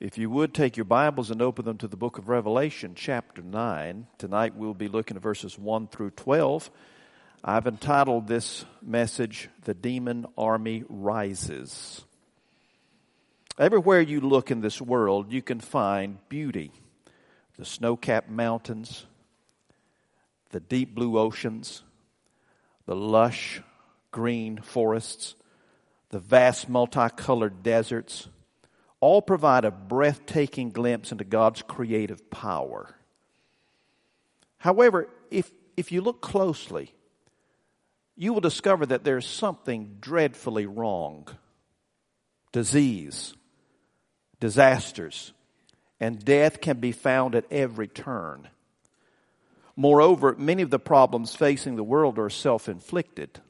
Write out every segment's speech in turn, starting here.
If you would take your Bibles and open them to the book of Revelation, chapter 9. Tonight we'll be looking at verses 1 through 12. I've entitled this message, The Demon Army Rises. Everywhere you look in this world, you can find beauty. The snow capped mountains, the deep blue oceans, the lush green forests, the vast multicolored deserts all provide a breathtaking glimpse into God's creative power. However, if, if you look closely, you will discover that there's something dreadfully wrong. Disease, disasters, and death can be found at every turn. Moreover, many of the problems facing the world are self inflicted.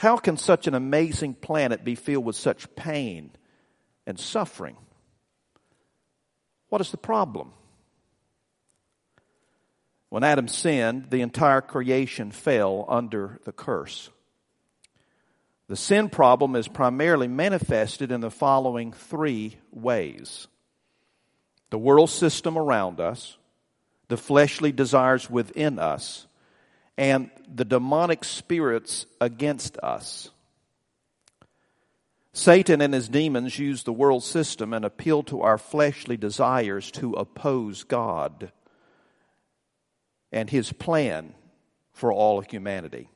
How can such an amazing planet be filled with such pain and suffering? What is the problem? When Adam sinned, the entire creation fell under the curse. The sin problem is primarily manifested in the following three ways the world system around us, the fleshly desires within us, and the demonic spirits against us. Satan and his demons use the world system and appeal to our fleshly desires to oppose God and his plan for all humanity.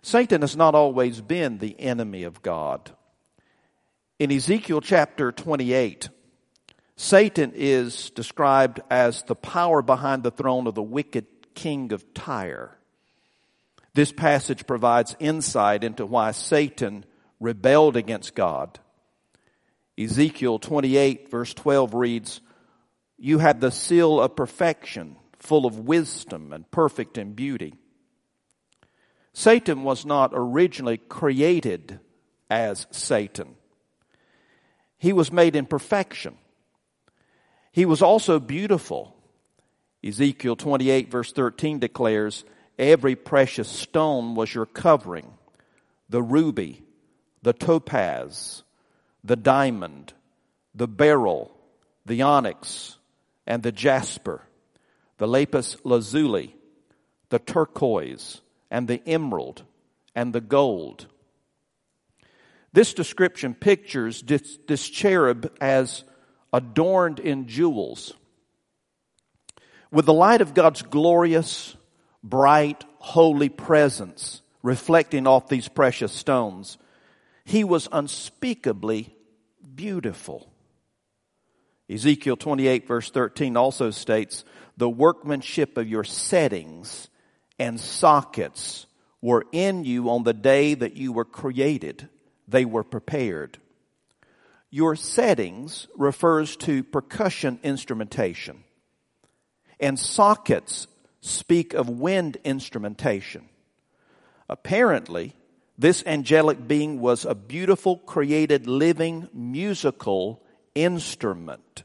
Satan has not always been the enemy of God. In Ezekiel chapter 28, Satan is described as the power behind the throne of the wicked king of Tyre. This passage provides insight into why Satan rebelled against God. Ezekiel 28 verse 12 reads, You had the seal of perfection, full of wisdom and perfect in beauty. Satan was not originally created as Satan. He was made in perfection. He was also beautiful Ezekiel 28 verse 13 declares, Every precious stone was your covering, the ruby, the topaz, the diamond, the beryl, the onyx, and the jasper, the lapis lazuli, the turquoise, and the emerald, and the gold. This description pictures this, this cherub as adorned in jewels with the light of God's glorious, bright, holy presence reflecting off these precious stones, he was unspeakably beautiful. Ezekiel 28 verse 13 also states, the workmanship of your settings and sockets were in you on the day that you were created. They were prepared. Your settings refers to percussion instrumentation and sockets speak of wind instrumentation. Apparently, this angelic being was a beautiful, created, living, musical instrument,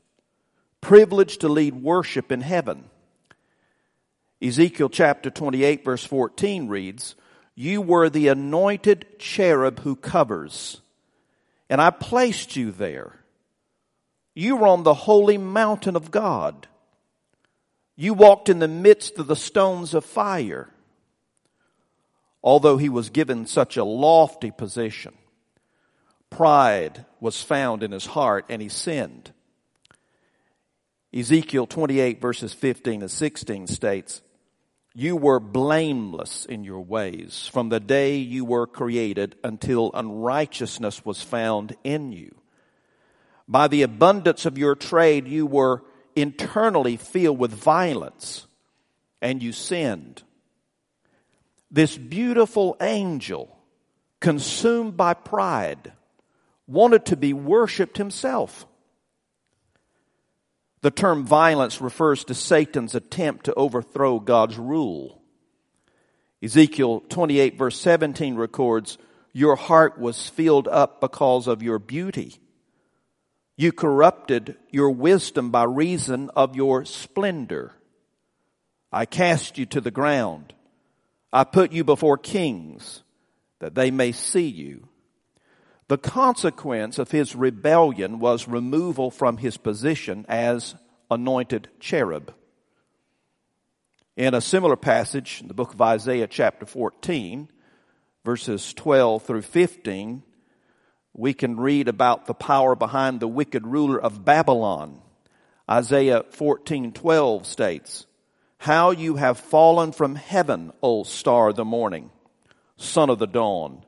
privileged to lead worship in heaven. Ezekiel chapter 28 verse 14 reads, You were the anointed cherub who covers, and I placed you there. You were on the holy mountain of God. You walked in the midst of the stones of fire. Although he was given such a lofty position, pride was found in his heart and he sinned. Ezekiel 28 verses 15 and 16 states, You were blameless in your ways from the day you were created until unrighteousness was found in you. By the abundance of your trade you were internally filled with violence and you sinned. This beautiful angel, consumed by pride, wanted to be worshiped himself. The term violence refers to Satan's attempt to overthrow God's rule. Ezekiel 28 verse 17 records, Your heart was filled up because of your beauty you corrupted your wisdom by reason of your splendor. I cast you to the ground. I put you before kings that they may see you. The consequence of his rebellion was removal from his position as anointed cherub. In a similar passage in the book of Isaiah, chapter 14, verses 12 through 15, we can read about the power behind the wicked ruler of Babylon. Isaiah 14:12 states, "How you have fallen from heaven, O star of the morning, son of the dawn.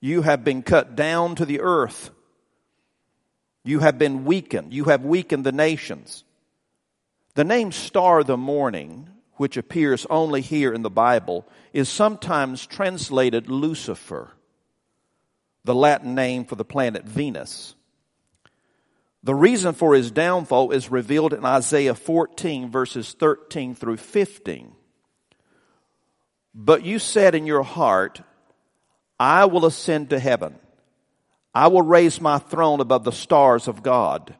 You have been cut down to the earth. You have been weakened. You have weakened the nations." The name star of the morning, which appears only here in the Bible, is sometimes translated Lucifer, the Latin name for the planet Venus. The reason for his downfall is revealed in Isaiah 14 verses 13 through 15. But you said in your heart, I will ascend to heaven. I will raise my throne above the stars of God.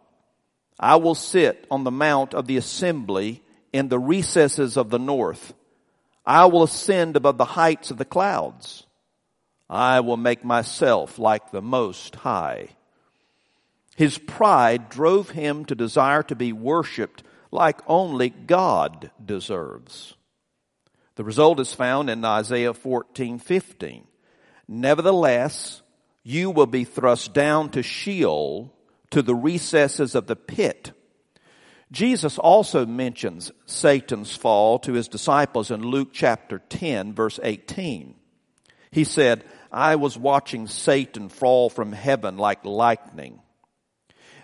I will sit on the mount of the assembly in the recesses of the north. I will ascend above the heights of the clouds. I will make myself like the most high. His pride drove him to desire to be worshiped like only God deserves. The result is found in Isaiah 14, 15. Nevertheless, you will be thrust down to Sheol, to the recesses of the pit. Jesus also mentions Satan's fall to his disciples in Luke chapter 10 verse 18. He said, I was watching Satan fall from heaven like lightning.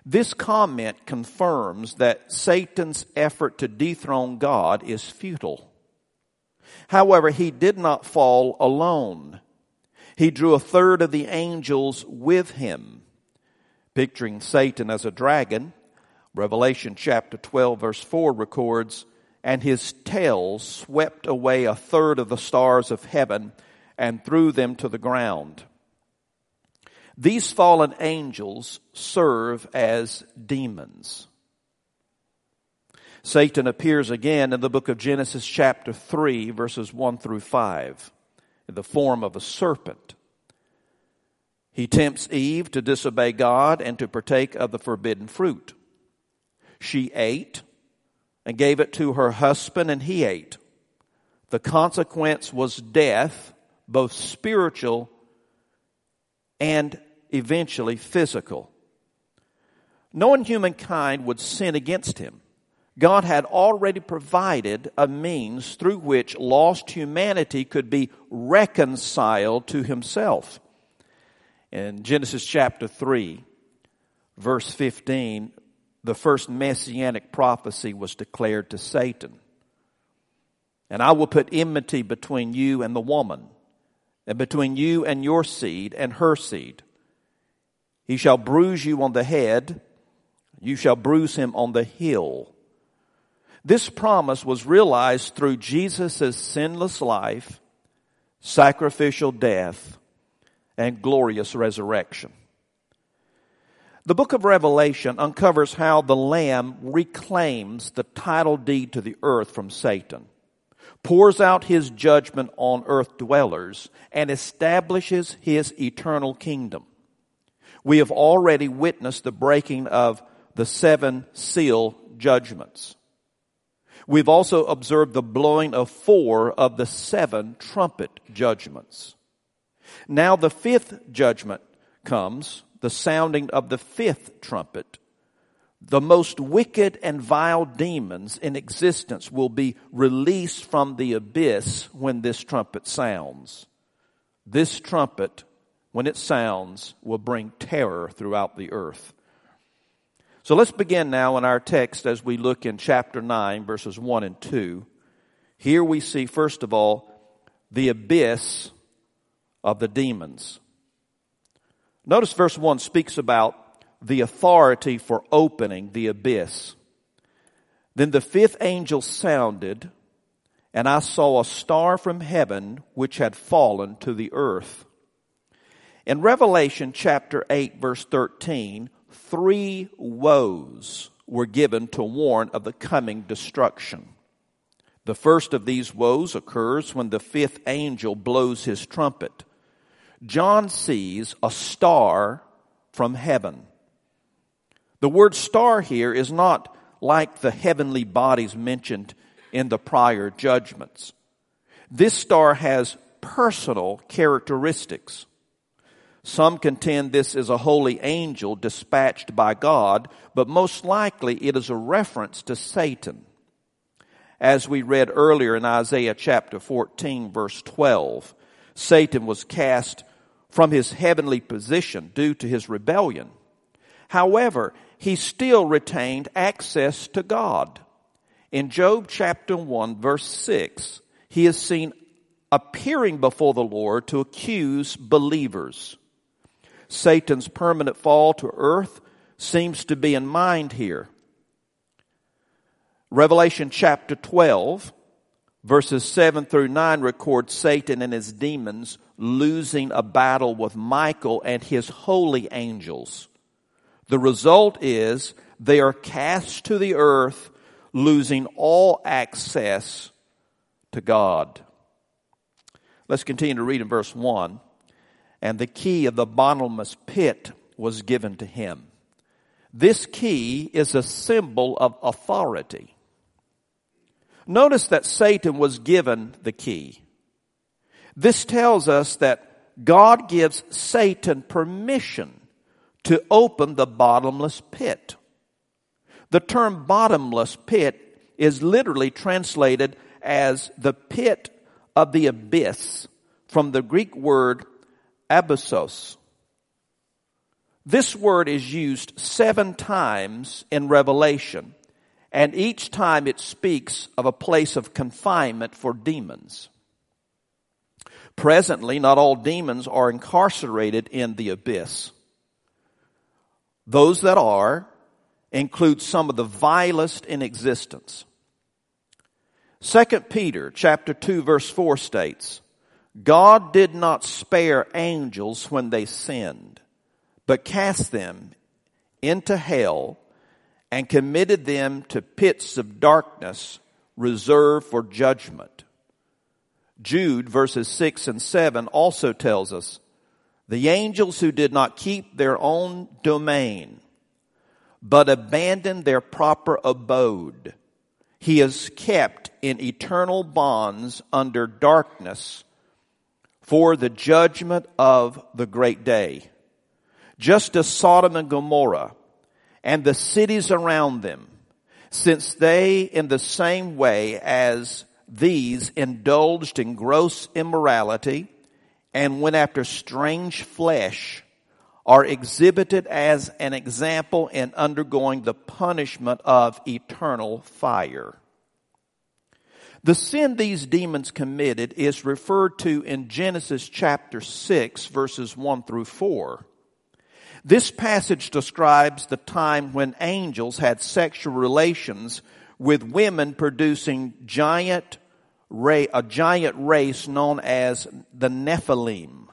This comment confirms that Satan's effort to dethrone God is futile. However, he did not fall alone. He drew a third of the angels with him. Picturing Satan as a dragon, Revelation chapter 12 verse 4 records, and his tail swept away a third of the stars of heaven and threw them to the ground. These fallen angels serve as demons. Satan appears again in the book of Genesis chapter 3 verses 1 through 5 in the form of a serpent. He tempts Eve to disobey God and to partake of the forbidden fruit. She ate and gave it to her husband and he ate. The consequence was death, both spiritual and eventually physical. No one humankind would sin against him, God had already provided a means through which lost humanity could be reconciled to himself. In Genesis chapter 3, verse 15, the first messianic prophecy was declared to Satan. And I will put enmity between you and the woman, and between you and your seed and her seed. He shall bruise you on the head, you shall bruise him on the heel. This promise was realized through Jesus' sinless life, sacrificial death, and glorious resurrection. The book of Revelation uncovers how the Lamb reclaims the title deed to the earth from Satan, pours out his judgment on earth dwellers, and establishes his eternal kingdom. We have already witnessed the breaking of the seven seal judgments. We've also observed the blowing of four of the seven trumpet judgments. Now the fifth judgment comes, the sounding of the fifth trumpet. The most wicked and vile demons in existence will be released from the abyss when this trumpet sounds. This trumpet when it sounds, will bring terror throughout the earth. So let's begin now in our text as we look in chapter 9, verses 1 and 2. Here we see, first of all, the abyss of the demons. Notice verse 1 speaks about the authority for opening the abyss. Then the fifth angel sounded, and I saw a star from heaven which had fallen to the earth. In Revelation chapter 8 verse 13, three woes were given to warn of the coming destruction. The first of these woes occurs when the fifth angel blows his trumpet. John sees a star from heaven. The word star here is not like the heavenly bodies mentioned in the prior judgments. This star has personal characteristics. Some contend this is a holy angel dispatched by God, but most likely it is a reference to Satan. As we read earlier in Isaiah chapter 14 verse 12, Satan was cast from his heavenly position due to his rebellion. However, he still retained access to God. In Job chapter 1 verse 6, he is seen appearing before the Lord to accuse believers. Satan's permanent fall to earth seems to be in mind here. Revelation chapter 12, verses 7 through 9 records Satan and his demons losing a battle with Michael and his holy angels. The result is they are cast to the earth, losing all access to God. Let's continue to read in verse 1 and the key of the bottomless pit was given to him. This key is a symbol of authority. Notice that Satan was given the key. This tells us that God gives Satan permission to open the bottomless pit. The term bottomless pit is literally translated as the pit of the abyss from the Greek word abyssos. This word is used seven times in Revelation, and each time it speaks of a place of confinement for demons. Presently, not all demons are incarcerated in the abyss. Those that are include some of the vilest in existence. Second Peter chapter 2 verse 4 states, God did not spare angels when they sinned, but cast them into hell and committed them to pits of darkness reserved for judgment. Jude verses 6 and 7 also tells us, the angels who did not keep their own domain, but abandoned their proper abode, he is kept in eternal bonds under darkness for the judgment of the great day. Just as Sodom and Gomorrah and the cities around them, since they in the same way as these indulged in gross immorality and went after strange flesh, are exhibited as an example in undergoing the punishment of eternal fire. The sin these demons committed is referred to in Genesis chapter 6 verses 1 through 4. This passage describes the time when angels had sexual relations with women producing giant a giant race known as the Nephilim.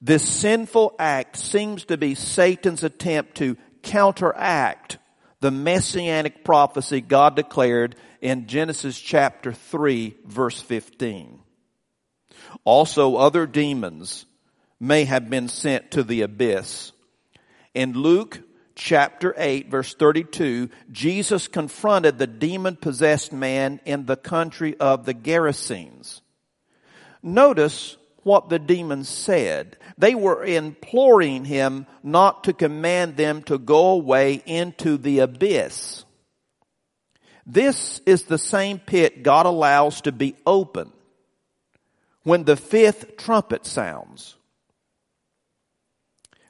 This sinful act seems to be Satan's attempt to counteract the messianic prophecy God declared in Genesis chapter 3 verse 15. Also other demons may have been sent to the abyss. In Luke chapter 8 verse 32, Jesus confronted the demon possessed man in the country of the Gerasenes. Notice what the demons said. They were imploring him not to command them to go away into the abyss. This is the same pit God allows to be open when the fifth trumpet sounds.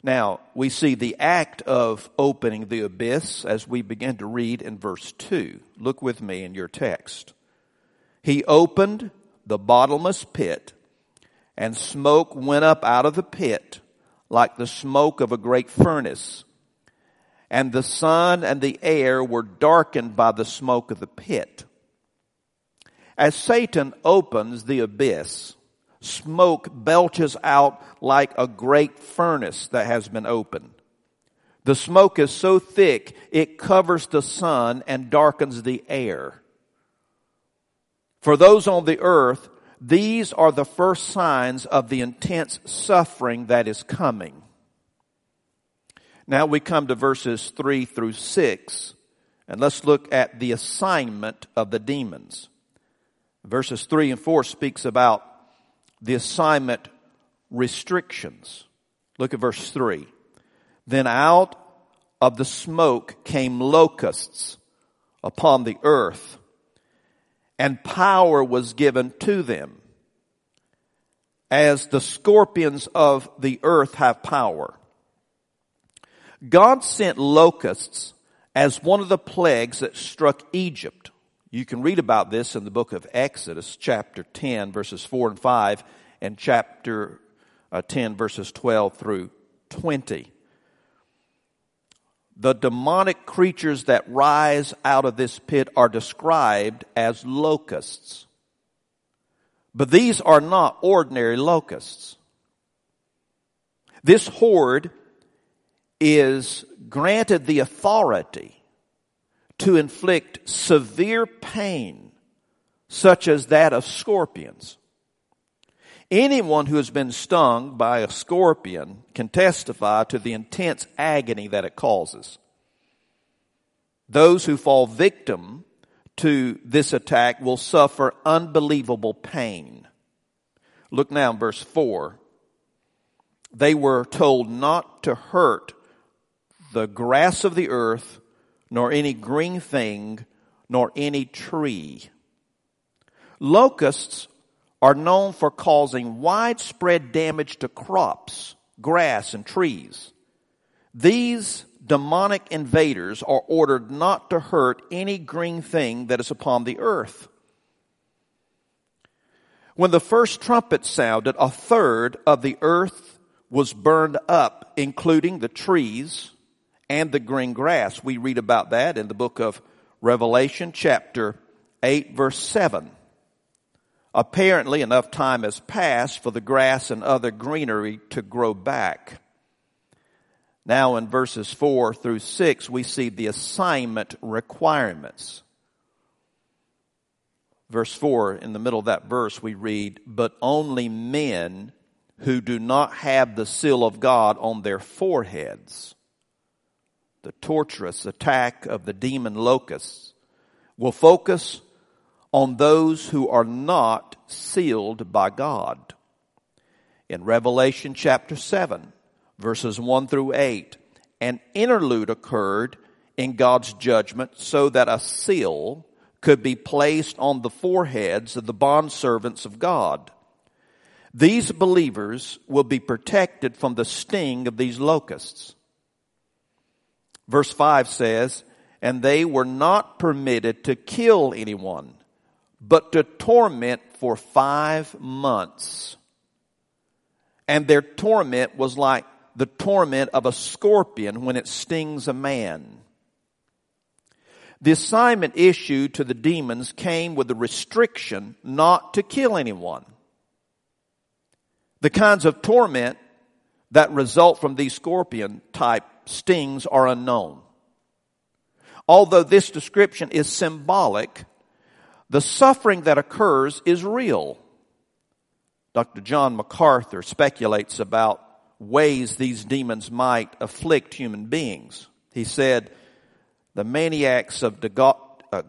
Now, we see the act of opening the abyss as we begin to read in verse 2. Look with me in your text. He opened the bottomless pit and smoke went up out of the pit like the smoke of a great furnace. And the sun and the air were darkened by the smoke of the pit. As Satan opens the abyss, smoke belches out like a great furnace that has been opened. The smoke is so thick it covers the sun and darkens the air. For those on the earth, these are the first signs of the intense suffering that is coming. Now we come to verses 3 through 6, and let's look at the assignment of the demons. Verses 3 and 4 speaks about the assignment restrictions. Look at verse 3. Then out of the smoke came locusts upon the earth, and power was given to them, as the scorpions of the earth have power. God sent locusts as one of the plagues that struck Egypt. You can read about this in the book of Exodus, chapter 10, verses 4 and 5, and chapter uh, 10, verses 12 through 20. The demonic creatures that rise out of this pit are described as locusts. But these are not ordinary locusts. This horde is granted the authority to inflict severe pain, such as that of scorpions. Anyone who has been stung by a scorpion can testify to the intense agony that it causes. Those who fall victim to this attack will suffer unbelievable pain. Look now in verse 4. They were told not to hurt the grass of the earth, nor any green thing, nor any tree. Locusts are known for causing widespread damage to crops, grass, and trees. These demonic invaders are ordered not to hurt any green thing that is upon the earth. When the first trumpet sounded, a third of the earth was burned up, including the trees, and the green grass. We read about that in the book of Revelation chapter 8 verse 7. Apparently enough time has passed for the grass and other greenery to grow back. Now in verses 4 through 6 we see the assignment requirements. Verse 4, in the middle of that verse we read, but only men who do not have the seal of God on their foreheads the torturous attack of the demon locusts will focus on those who are not sealed by God. In Revelation chapter 7, verses 1 through 8, an interlude occurred in God's judgment so that a seal could be placed on the foreheads of the bondservants of God. These believers will be protected from the sting of these locusts. Verse 5 says, And they were not permitted to kill anyone, but to torment for five months. And their torment was like the torment of a scorpion when it stings a man. The assignment issued to the demons came with the restriction not to kill anyone. The kinds of torment that result from these scorpion type stings are unknown. Although this description is symbolic, the suffering that occurs is real. Dr. John MacArthur speculates about ways these demons might afflict human beings. He said, the maniacs of uh,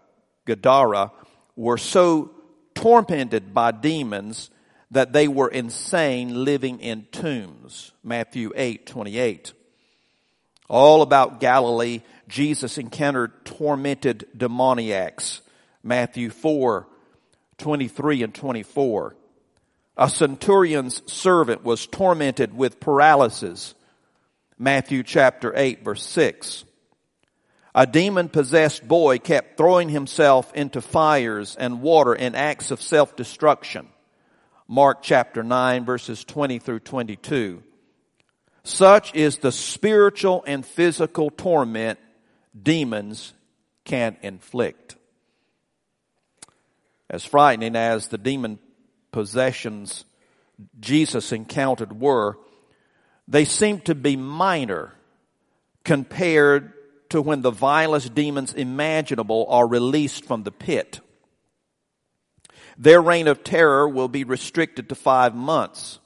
Gadara were so tormented by demons that they were insane living in tombs. Matthew 8, 28 all about Galilee, Jesus encountered tormented demoniacs. Matthew 4, 23 and 24. A centurion's servant was tormented with paralysis. Matthew chapter 8 verse 6. A demon possessed boy kept throwing himself into fires and water in acts of self-destruction. Mark chapter 9 verses 20 through 22. Such is the spiritual and physical torment demons can inflict. As frightening as the demon possessions Jesus encountered were, they seem to be minor compared to when the vilest demons imaginable are released from the pit. Their reign of terror will be restricted to five months.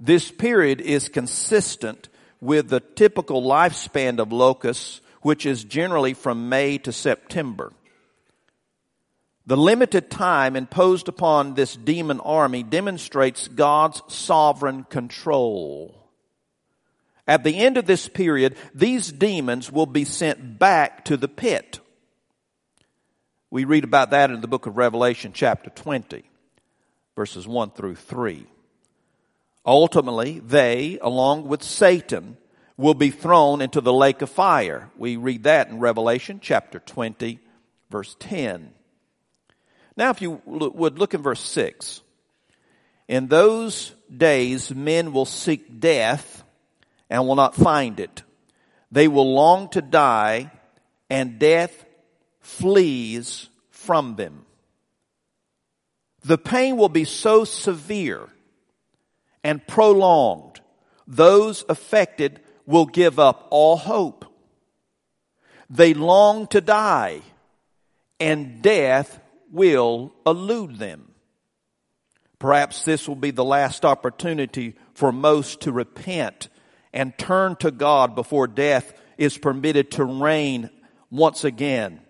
This period is consistent with the typical lifespan of locusts, which is generally from May to September. The limited time imposed upon this demon army demonstrates God's sovereign control. At the end of this period, these demons will be sent back to the pit. We read about that in the book of Revelation, chapter 20, verses 1 through 3. Ultimately, they, along with Satan, will be thrown into the lake of fire. We read that in Revelation chapter 20, verse 10. Now, if you would look in verse 6. In those days, men will seek death and will not find it. They will long to die, and death flees from them. The pain will be so severe and prolonged, those affected will give up all hope. They long to die, and death will elude them. Perhaps this will be the last opportunity for most to repent and turn to God before death is permitted to reign once again.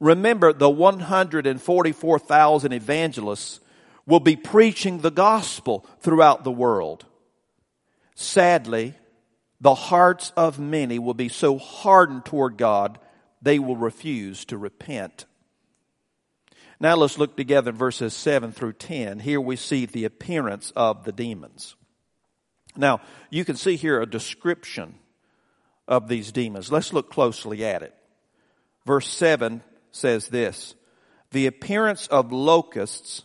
Remember, the 144,000 evangelists will be preaching the gospel throughout the world. Sadly, the hearts of many will be so hardened toward God, they will refuse to repent. Now let's look together in verses 7 through 10. Here we see the appearance of the demons. Now, you can see here a description of these demons. Let's look closely at it. Verse 7 says this The appearance of locusts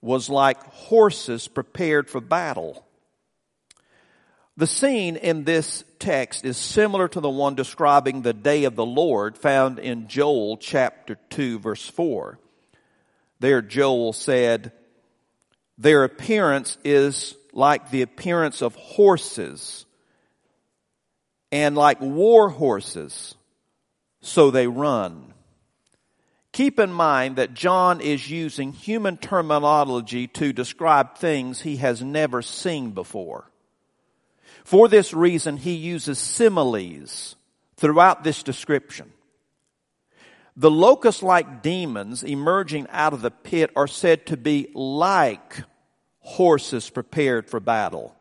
was like horses prepared for battle. The scene in this text is similar to the one describing the day of the Lord found in Joel chapter 2 verse 4. There Joel said, their appearance is like the appearance of horses and like war horses, so they run. Keep in mind that John is using human terminology to describe things he has never seen before. For this reason, he uses similes throughout this description. The locust-like demons emerging out of the pit are said to be like horses prepared for battle.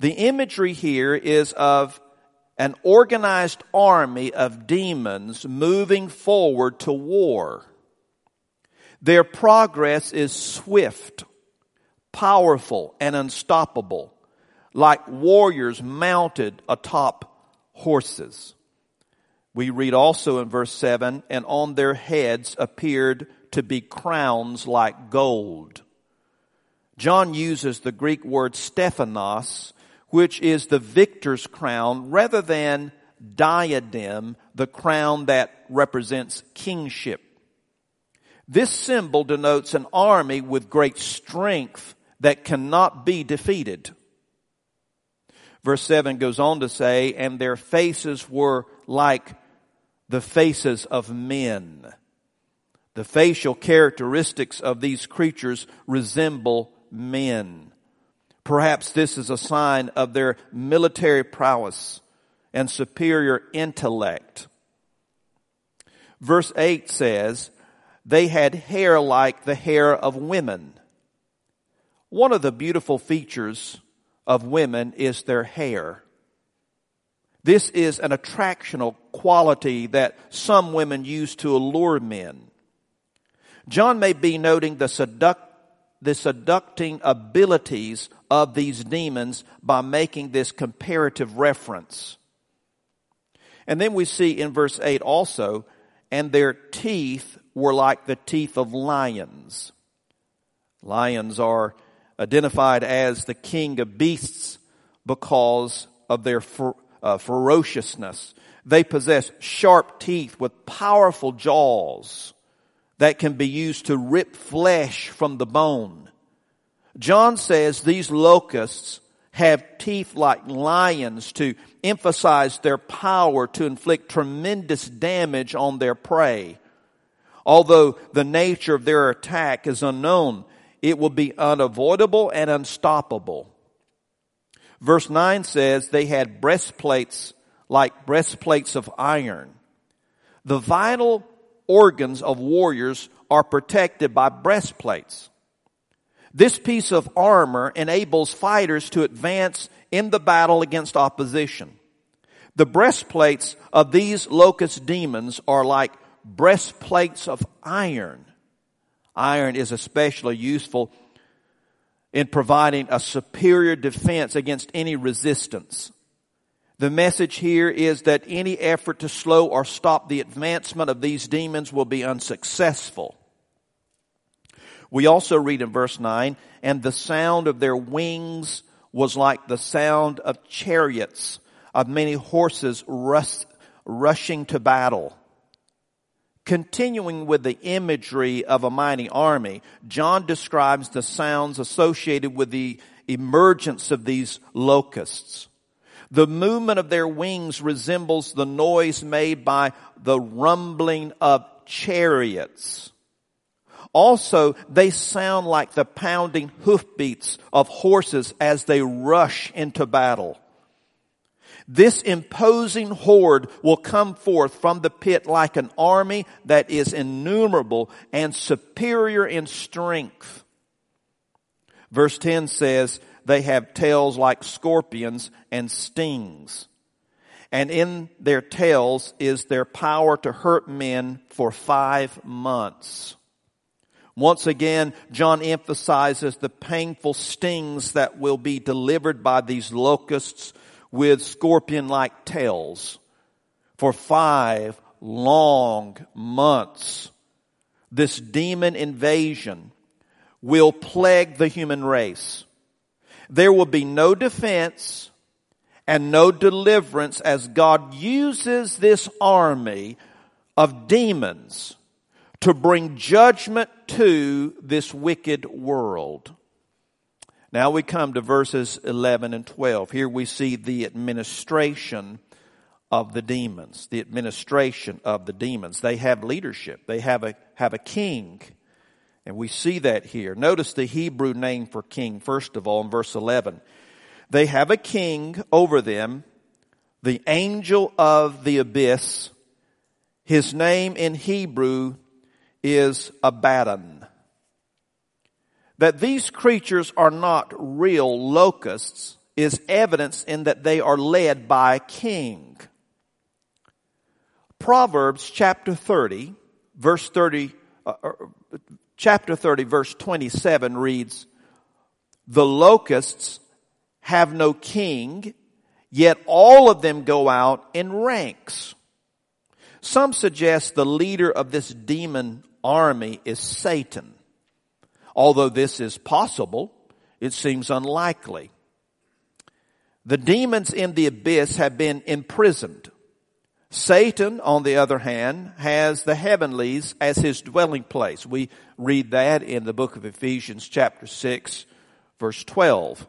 The imagery here is of an organized army of demons moving forward to war. Their progress is swift, powerful, and unstoppable, like warriors mounted atop horses. We read also in verse 7 and on their heads appeared to be crowns like gold. John uses the Greek word stephanos which is the victor's crown, rather than diadem, the crown that represents kingship. This symbol denotes an army with great strength that cannot be defeated. Verse 7 goes on to say, and their faces were like the faces of men. The facial characteristics of these creatures resemble men. Perhaps this is a sign of their military prowess and superior intellect. Verse 8 says, they had hair like the hair of women. One of the beautiful features of women is their hair. This is an attractional quality that some women use to allure men. John may be noting the seduct the seducting abilities of these demons by making this comparative reference. And then we see in verse 8 also, and their teeth were like the teeth of lions. Lions are identified as the king of beasts because of their fer- uh, ferociousness. They possess sharp teeth with powerful jaws that can be used to rip flesh from the bone. John says these locusts have teeth like lions to emphasize their power to inflict tremendous damage on their prey. Although the nature of their attack is unknown, it will be unavoidable and unstoppable. Verse 9 says they had breastplates like breastplates of iron. The vital organs of warriors are protected by breastplates. This piece of armor enables fighters to advance in the battle against opposition. The breastplates of these locust demons are like breastplates of iron. Iron is especially useful in providing a superior defense against any resistance. The message here is that any effort to slow or stop the advancement of these demons will be unsuccessful. We also read in verse 9, and the sound of their wings was like the sound of chariots, of many horses rushing to battle. Continuing with the imagery of a mighty army, John describes the sounds associated with the emergence of these locusts. The movement of their wings resembles the noise made by the rumbling of chariots. Also, they sound like the pounding hoofbeats of horses as they rush into battle. This imposing horde will come forth from the pit like an army that is innumerable and superior in strength. Verse 10 says, they have tails like scorpions and stings. And in their tails is their power to hurt men for five months. Once again, John emphasizes the painful stings that will be delivered by these locusts with scorpion like tails for five long months. This demon invasion will plague the human race. There will be no defense and no deliverance as God uses this army of demons to bring judgment to this wicked world. Now we come to verses 11 and 12. Here we see the administration of the demons. The administration of the demons. They have leadership. They have a, have a king. And we see that here. Notice the Hebrew name for king, first of all, in verse 11. They have a king over them, the angel of the abyss. His name in Hebrew is Abaddon that these creatures are not real locusts is evidence in that they are led by a king. Proverbs chapter 30, verse 30, uh, uh, chapter 30, verse 27 reads, The locusts have no king, yet all of them go out in ranks. Some suggest the leader of this demon army is Satan. Although this is possible, it seems unlikely. The demons in the abyss have been imprisoned. Satan, on the other hand, has the heavenlies as his dwelling place. We read that in the book of Ephesians chapter 6 verse 12.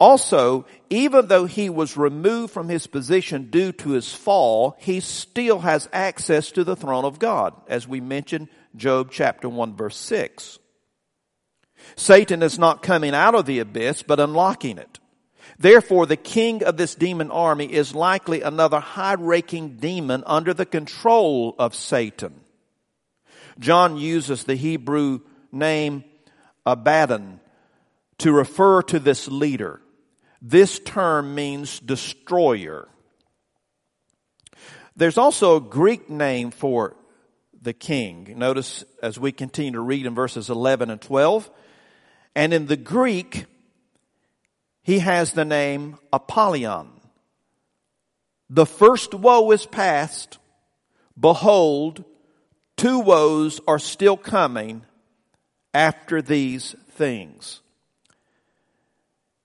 Also, even though he was removed from his position due to his fall, he still has access to the throne of God, as we mentioned Job chapter 1 verse 6. Satan is not coming out of the abyss, but unlocking it. Therefore, the king of this demon army is likely another high-ranking demon under the control of Satan. John uses the Hebrew name Abaddon to refer to this leader. This term means destroyer. There's also a Greek name for the king. Notice as we continue to read in verses 11 and 12. And in the Greek, he has the name Apollyon. The first woe is past. Behold, two woes are still coming after these things.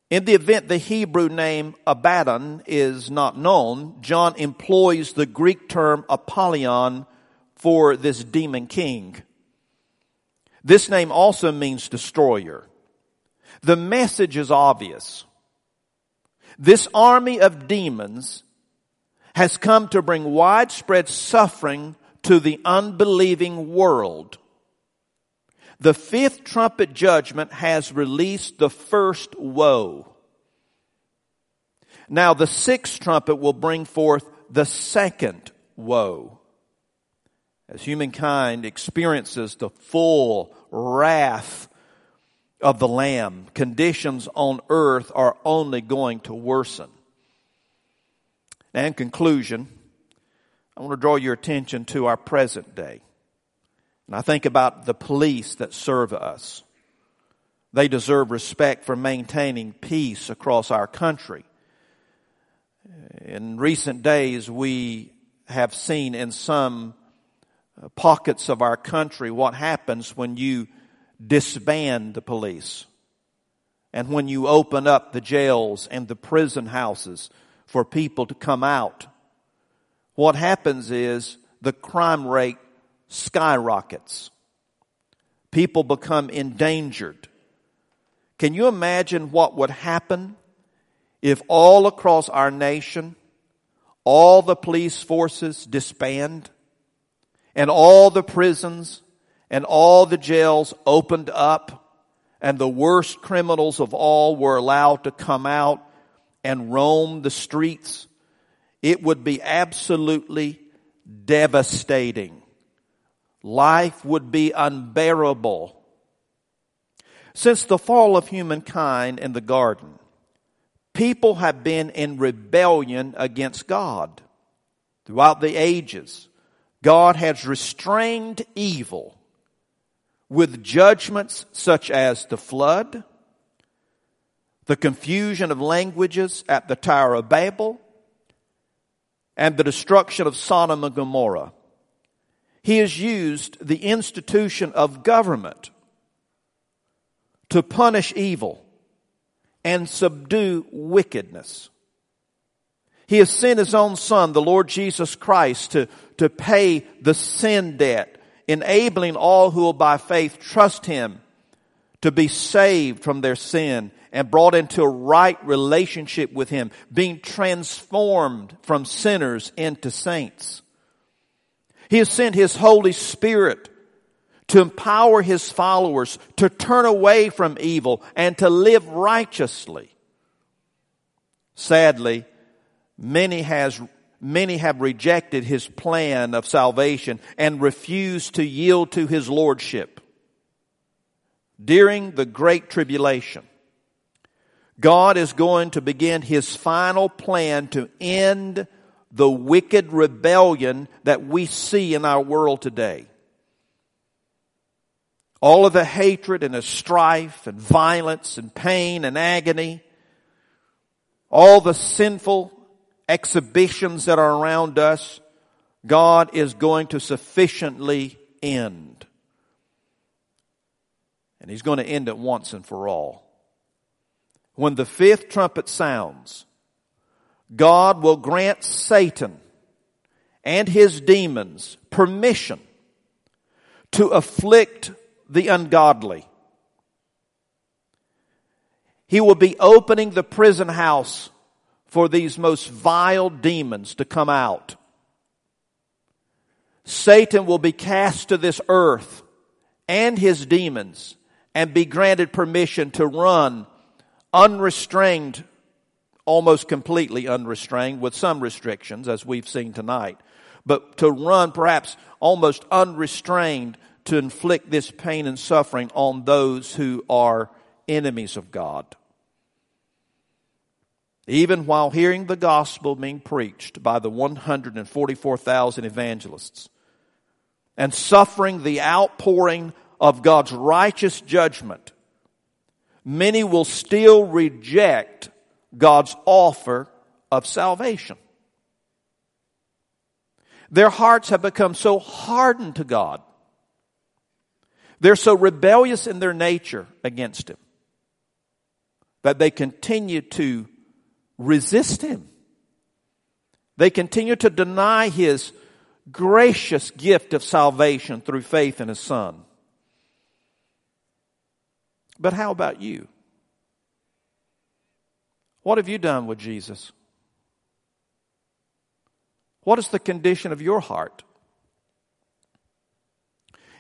In the event the Hebrew name Abaddon is not known, John employs the Greek term Apollyon for this demon king. This name also means destroyer. The message is obvious. This army of demons has come to bring widespread suffering to the unbelieving world. The fifth trumpet judgment has released the first woe. Now the sixth trumpet will bring forth the second woe. As humankind experiences the full wrath of the Lamb, conditions on earth are only going to worsen. And in conclusion, I want to draw your attention to our present day. And I think about the police that serve us. They deserve respect for maintaining peace across our country. In recent days, we have seen in some pockets of our country what happens when you disband the police and when you open up the jails and the prison houses for people to come out. What happens is the crime rate skyrockets. People become endangered. Can you imagine what would happen if all across our nation, all the police forces disband and all the prisons and all the jails opened up and the worst criminals of all were allowed to come out and roam the streets, it would be absolutely devastating. Life would be unbearable. Since the fall of humankind in the garden, people have been in rebellion against God. Throughout the ages, God has restrained evil with judgments such as the flood, the confusion of languages at the Tower of Babel, and the destruction of Sodom and Gomorrah. He has used the institution of government to punish evil and subdue wickedness. He has sent his own son, the Lord Jesus Christ, to, to pay the sin debt enabling all who will by faith trust Him to be saved from their sin and brought into a right relationship with Him, being transformed from sinners into saints. He has sent His Holy Spirit to empower His followers to turn away from evil and to live righteously. Sadly, many has many have rejected his plan of salvation and refused to yield to his lordship. During the great tribulation, God is going to begin his final plan to end the wicked rebellion that we see in our world today. All of the hatred and the strife and violence and pain and agony, all the sinful exhibitions that are around us, God is going to sufficiently end. And He's going to end it once and for all. When the fifth trumpet sounds, God will grant Satan and his demons permission to afflict the ungodly. He will be opening the prison house for these most vile demons to come out. Satan will be cast to this earth and his demons and be granted permission to run unrestrained, almost completely unrestrained with some restrictions as we've seen tonight, but to run perhaps almost unrestrained to inflict this pain and suffering on those who are enemies of God even while hearing the gospel being preached by the 144,000 evangelists and suffering the outpouring of God's righteous judgment, many will still reject God's offer of salvation. Their hearts have become so hardened to God. They're so rebellious in their nature against Him that they continue to resist him. They continue to deny his gracious gift of salvation through faith in his son. But how about you? What have you done with Jesus? What is the condition of your heart?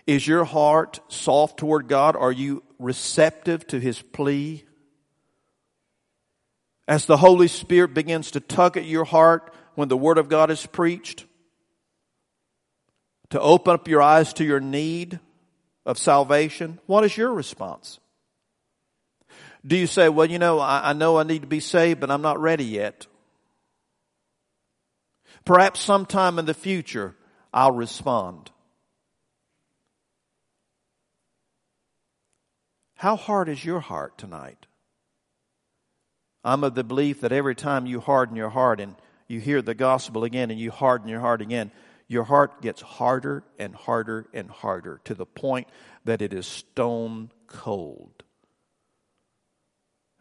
Is your heart soft toward God? Are you receptive to His plea? As the Holy Spirit begins to tug at your heart when the Word of God is preached, to open up your eyes to your need of salvation, what is your response? Do you say, well, you know, I, I know I need to be saved, but I'm not ready yet? Perhaps sometime in the future, I'll respond. How hard is your heart tonight? I'm of the belief that every time you harden your heart and you hear the gospel again and you harden your heart again, your heart gets harder and harder and harder to the point that it is stone cold.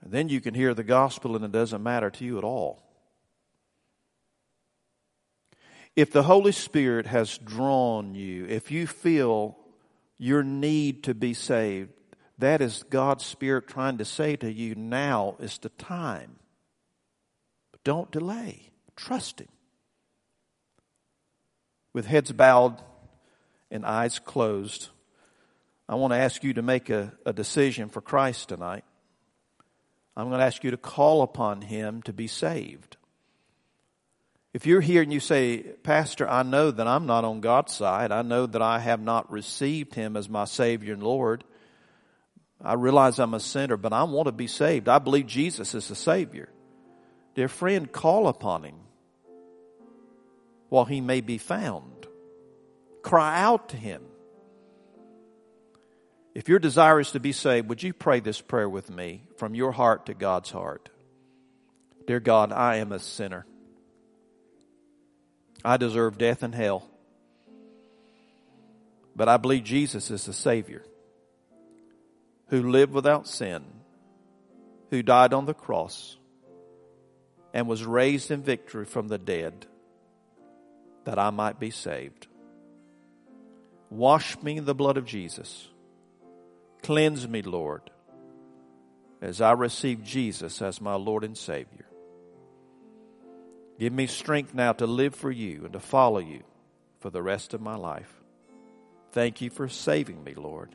And then you can hear the gospel and it doesn't matter to you at all. If the Holy Spirit has drawn you, if you feel your need to be saved, that is God's Spirit trying to say to you, now is the time. But don't delay. Trust Him. With heads bowed and eyes closed, I want to ask you to make a, a decision for Christ tonight. I'm going to ask you to call upon Him to be saved. If you're here and you say, Pastor, I know that I'm not on God's side. I know that I have not received Him as my Savior and Lord. I realize I'm a sinner, but I want to be saved. I believe Jesus is the Savior. Dear friend, call upon Him while He may be found. Cry out to Him. If your desire is to be saved, would you pray this prayer with me from your heart to God's heart? Dear God, I am a sinner. I deserve death and hell. But I believe Jesus is the Savior who lived without sin, who died on the cross, and was raised in victory from the dead, that I might be saved. Wash me in the blood of Jesus. Cleanse me, Lord, as I receive Jesus as my Lord and Savior. Give me strength now to live for you and to follow you for the rest of my life. Thank you for saving me, Lord.